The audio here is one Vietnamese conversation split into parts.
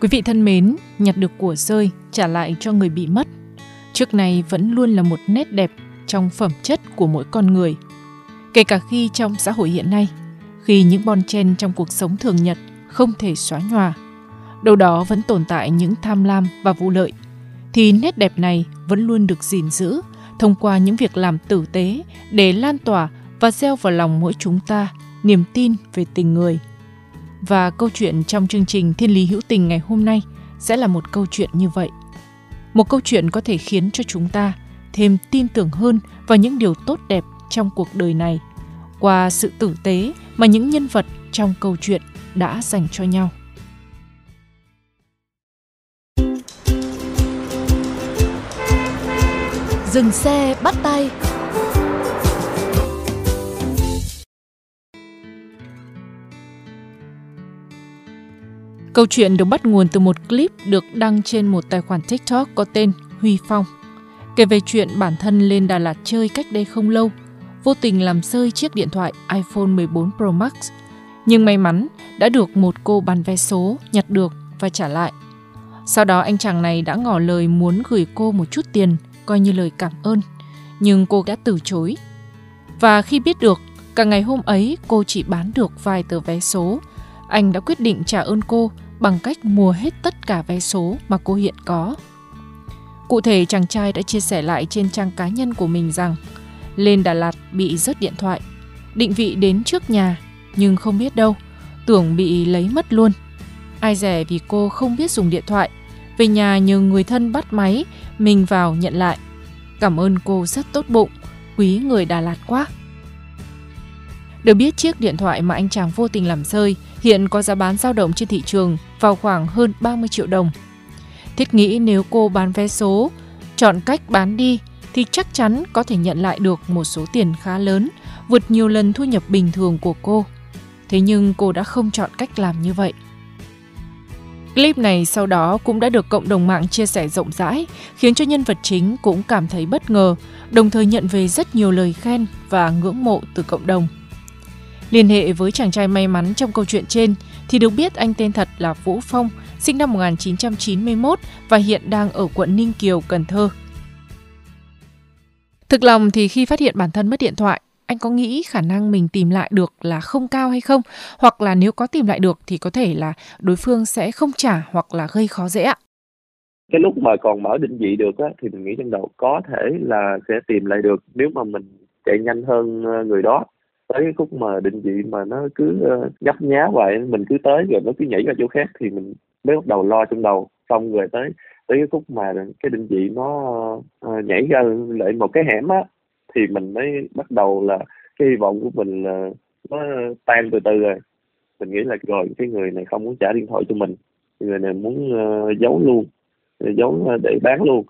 Quý vị thân mến, nhặt được của rơi trả lại cho người bị mất. Trước này vẫn luôn là một nét đẹp trong phẩm chất của mỗi con người. Kể cả khi trong xã hội hiện nay, khi những bon chen trong cuộc sống thường nhật không thể xóa nhòa, đâu đó vẫn tồn tại những tham lam và vụ lợi, thì nét đẹp này vẫn luôn được gìn giữ thông qua những việc làm tử tế để lan tỏa và gieo vào lòng mỗi chúng ta niềm tin về tình người. Và câu chuyện trong chương trình Thiên lý hữu tình ngày hôm nay sẽ là một câu chuyện như vậy. Một câu chuyện có thể khiến cho chúng ta thêm tin tưởng hơn vào những điều tốt đẹp trong cuộc đời này, qua sự tử tế mà những nhân vật trong câu chuyện đã dành cho nhau. Dừng xe, bắt tay Câu chuyện được bắt nguồn từ một clip được đăng trên một tài khoản TikTok có tên Huy Phong. Kể về chuyện bản thân lên Đà Lạt chơi cách đây không lâu, vô tình làm rơi chiếc điện thoại iPhone 14 Pro Max. Nhưng may mắn đã được một cô bán vé số nhặt được và trả lại. Sau đó anh chàng này đã ngỏ lời muốn gửi cô một chút tiền, coi như lời cảm ơn. Nhưng cô đã từ chối. Và khi biết được, cả ngày hôm ấy cô chỉ bán được vài tờ vé số, anh đã quyết định trả ơn cô bằng cách mua hết tất cả vé số mà cô hiện có. Cụ thể chàng trai đã chia sẻ lại trên trang cá nhân của mình rằng lên Đà Lạt bị rớt điện thoại, định vị đến trước nhà nhưng không biết đâu, tưởng bị lấy mất luôn. Ai rẻ vì cô không biết dùng điện thoại, về nhà nhờ người thân bắt máy, mình vào nhận lại. Cảm ơn cô rất tốt bụng, quý người Đà Lạt quá. Được biết chiếc điện thoại mà anh chàng vô tình làm rơi hiện có giá bán dao động trên thị trường vào khoảng hơn 30 triệu đồng. Thiết nghĩ nếu cô bán vé số, chọn cách bán đi thì chắc chắn có thể nhận lại được một số tiền khá lớn, vượt nhiều lần thu nhập bình thường của cô. Thế nhưng cô đã không chọn cách làm như vậy. Clip này sau đó cũng đã được cộng đồng mạng chia sẻ rộng rãi, khiến cho nhân vật chính cũng cảm thấy bất ngờ, đồng thời nhận về rất nhiều lời khen và ngưỡng mộ từ cộng đồng. Liên hệ với chàng trai may mắn trong câu chuyện trên thì được biết anh tên thật là Vũ Phong, sinh năm 1991 và hiện đang ở quận Ninh Kiều, Cần Thơ. Thực lòng thì khi phát hiện bản thân mất điện thoại, anh có nghĩ khả năng mình tìm lại được là không cao hay không? Hoặc là nếu có tìm lại được thì có thể là đối phương sẽ không trả hoặc là gây khó dễ ạ? cái lúc mà còn mở định vị được á thì mình nghĩ trong đầu có thể là sẽ tìm lại được nếu mà mình chạy nhanh hơn ờ, người đó tới cái khúc mà định vị mà nó cứ ờ, nhấp nhá vậy mình cứ tới rồi nó cứ nhảy ra chỗ khác thì mình mới bắt đầu lo trong đầu. Xong rồi tới tới cái khúc mà cái định vị nó ờ, nhảy ra lại một cái hẻm á thì mình mới bắt đầu là cái hy vọng của mình là nó tan từ từ rồi. Mình nghĩ là rồi cái người này không muốn trả điện thoại cho mình người này muốn uh, giấu luôn giấu để bán luôn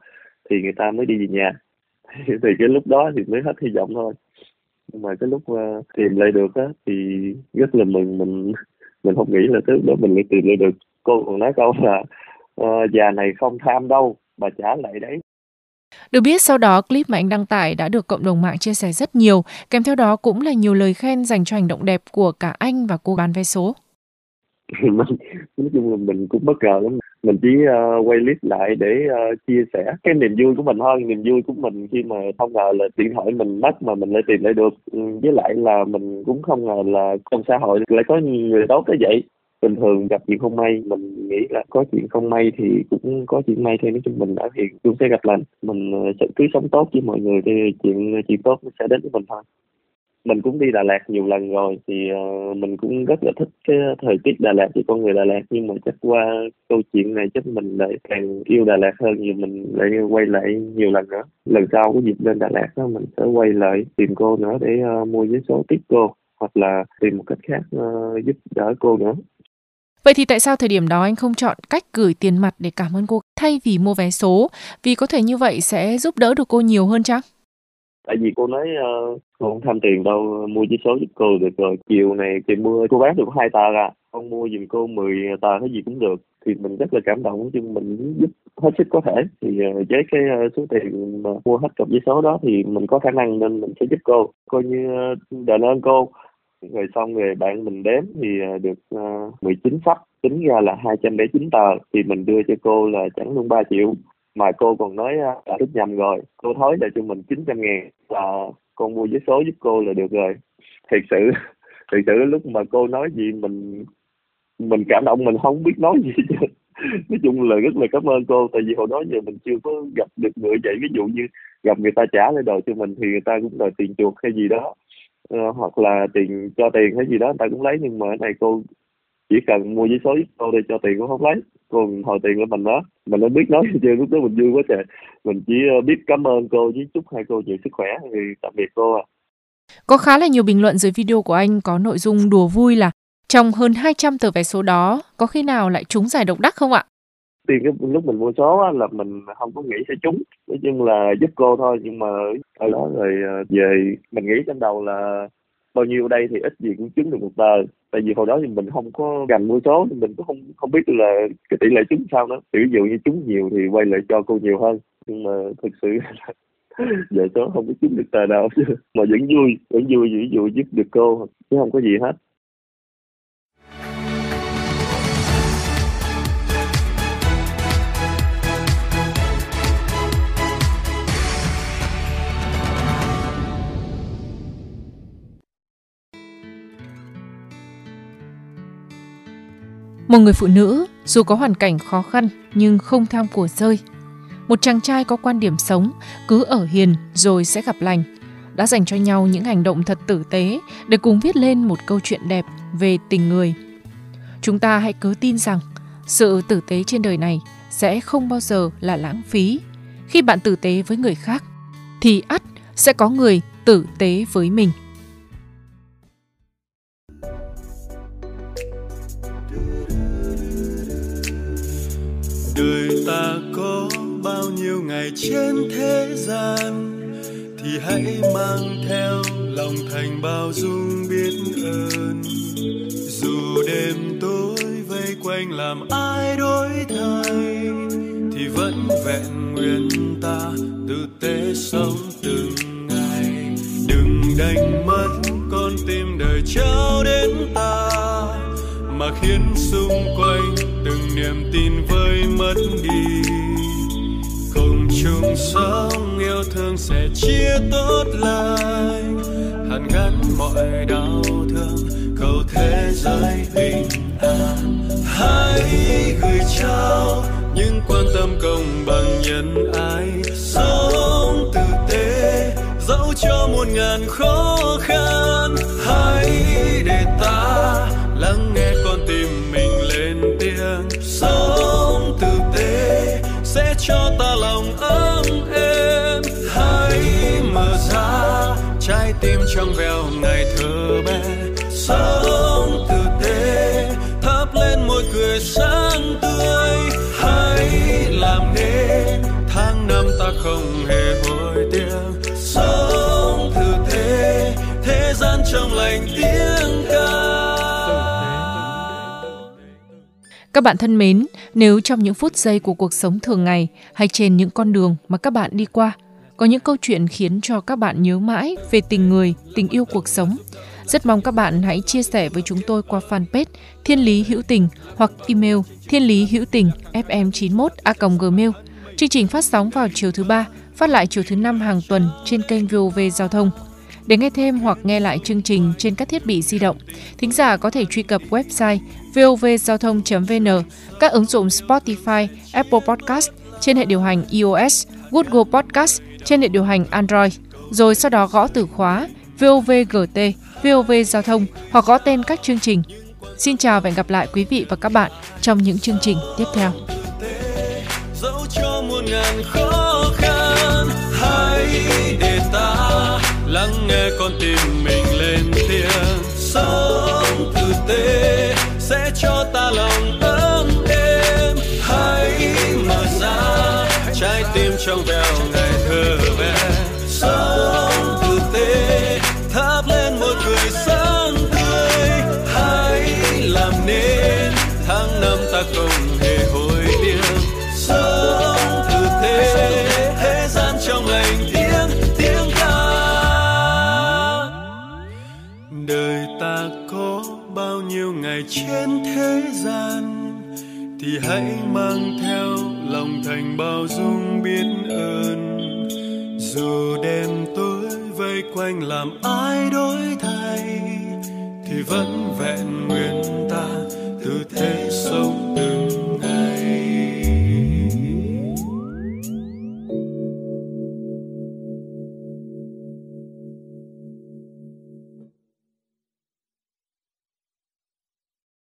thì người ta mới đi về nhà. Thì cái lúc đó thì mới hết hy vọng thôi nhưng mà cái lúc ờ, tìm lại được á thì rất là mừng mình mình không nghĩ là tới đó mình lại tìm lại được. Cô còn nói câu là ờ, già này không tham đâu bà trả lại đấy. Được biết sau đó clip mà anh đăng tải đã được cộng đồng mạng chia sẻ rất nhiều, kèm theo đó cũng là nhiều lời khen dành cho hành động đẹp của cả anh và cô bán vé số. mình nói chung là mình cũng bất ngờ lắm mình chỉ uh, quay clip lại để uh, chia sẻ cái niềm vui của mình thôi. Niềm vui của mình khi mà không ngờ là điện thoại mình mất mà mình lại tìm lại được. Ừ, với lại là mình cũng không ngờ là trong xã hội lại có người tốt tới vậy. Bình thường gặp chuyện không may mình nghĩ là có chuyện không may thì cũng có chuyện may thôi. Nói chung mình đã hiện cũng sẽ gặp lành. Mình ờ, sẽ cứ sống tốt với mọi người thì chuyện chuyện tốt nó sẽ đến với mình thôi mình cũng đi Đà Lạt nhiều lần rồi thì uh, mình cũng rất là thích cái thời tiết Đà Lạt với con người Đà Lạt nhưng mà chắc qua câu chuyện này chắc mình lại càng yêu Đà Lạt hơn nhiều mình lại quay lại nhiều lần nữa lần sau có dịp lên Đà Lạt đó mình sẽ quay lại tìm cô nữa để uh, mua vé số tiếp cô hoặc là tìm một cách khác uh, giúp đỡ cô nữa Vậy thì tại sao thời điểm đó anh không chọn cách gửi tiền mặt để cảm ơn cô thay vì mua vé số? Vì có thể như vậy sẽ giúp đỡ được cô nhiều hơn chắc? Tại vì cô nói uh, cô không tham tiền đâu mua chiếc số giúp cô được rồi. Chiều này chị mua cô bán được hai tờ à. Con mua giùm cô 10 tờ cái gì cũng được. Thì mình rất là cảm động chứ mình giúp hết sức có thể. Thì uh, với cái uh, số tiền mà mua hết cặp giấy số đó thì mình có khả năng nên mình sẽ giúp cô. Coi như uh, đền ơn cô. Rồi xong rồi bạn mình đếm thì được uh, 19 sắp. Tính ra là 209 tờ. Thì mình đưa cho cô là chẳng luôn 3 triệu mà cô còn nói à, là thích nhầm rồi. Cô thối là cho mình 900 ngàn là con mua vé số giúp cô là được rồi. Thiệt sự thiệt sự lúc mà cô nói gì mình mình cảm động mình không biết nói gì chứ nói chung là rất là cảm ơn cô tại vì hồi đó giờ mình chưa có gặp được người vậy ví dụ như gặp người ta trả lại đồ cho mình thì người ta cũng đòi tiền chuộc hay gì đó. Uh, hoặc là tiền cho tiền hay gì đó người ta cũng lấy. Nhưng mà cái này cô chỉ cần mua giấy số giúp cô để cho tiền cũng không lấy còn hồi tiền của mình đó mình đã biết nói chưa lúc đó mình vui quá trời mình chỉ ờ, biết cảm ơn cô với chúc hai cô nhiều sức khỏe thì tạm biệt cô ạ à. có khá là nhiều bình luận dưới video của anh có nội dung đùa vui là trong hơn 200 tờ vé số đó có khi nào lại trúng giải độc đắc không ạ? tiền cái lúc mình mua số á, là mình không có nghĩ sẽ trúng nói chung là giúp cô thôi nhưng mà ở đó rồi ờ, về mình nghĩ trong đầu là bao nhiêu đây thì ít gì cũng chứng được một tờ. Tại vì hồi đó thì mình không có gần mua số, thì mình cũng không không biết là cái tỷ lệ trúng sao đó ví dụ như trúng nhiều thì quay lại cho cô nhiều hơn. Nhưng mà thực sự giờ số không có trúng được tờ nào. Mà vẫn vui vẫn vui, ví dụ giúp được cô, chứ không có gì hết. Một người phụ nữ, dù có hoàn cảnh khó khăn nhưng không tham của rơi. Một chàng trai có quan điểm sống, cứ ở hiền rồi sẽ gặp lành. Đã dành cho nhau những hành động thật tử tế để cùng viết lên một câu chuyện đẹp về tình người. Chúng ta hãy cứ tin rằng sự tử tế trên đời này sẽ không bao giờ là lãng phí. Khi bạn tử tế với người khác, thì ắt sẽ có người tử tế với mình. Này trên thế gian thì hãy mang theo lòng thành bao dung biết ơn. Dù đêm tối vây quanh làm ai đổi thay thì vẫn vẹn nguyên ta tử tế sống từng ngày. Đừng đánh mất con tim đời trao đến ta mà khiến xung quanh từng niềm tin vỡ chia tốt lành hàn gắn mọi đau thương, cầu thế giới bình an. Hãy gửi trao những quan tâm công bằng nhân ái. Sống tử tế, dẫu cho một ngàn khó khăn. Hãy để ta lắng nghe con tim mình lên tiếng. Sống tử tế, sẽ cho ta lòng ấm êm. Trái tim trong veo ngày thơ bé. Sống tử tế thắp lên môi cười sáng tươi. Hãy làm nên tháng năm ta không hề hối tiếc. Sống tử tế thế gian trong lành tiếng ca. Các bạn thân mến, nếu trong những phút giây của cuộc sống thường ngày hay trên những con đường mà các bạn đi qua, có những câu chuyện khiến cho các bạn nhớ mãi về tình người, tình yêu cuộc sống, rất mong các bạn hãy chia sẻ với chúng tôi qua fanpage Thiên Lý Hữu Tình hoặc email thiên lý hữu tình fm91 a gmail. Chương trình phát sóng vào chiều thứ ba, phát lại chiều thứ năm hàng tuần trên kênh VOV Giao thông. Để nghe thêm hoặc nghe lại chương trình trên các thiết bị di động, thính giả có thể truy cập website vovgiao thông.vn, các ứng dụng Spotify, Apple Podcast trên hệ điều hành iOS, Google Podcast trên hệ điều hành Android, rồi sau đó gõ từ khóa VOVGT, VOV Giao thông hoặc gõ tên các chương trình. Xin chào và hẹn gặp lại quý vị và các bạn trong những chương trình tiếp theo. dẫu cho muôn ngàn khó khăn hãy để ta lắng nghe con tim mình lên quanh làm ai đổi thay thì vẫn vẹn nguyên ta từ thế sống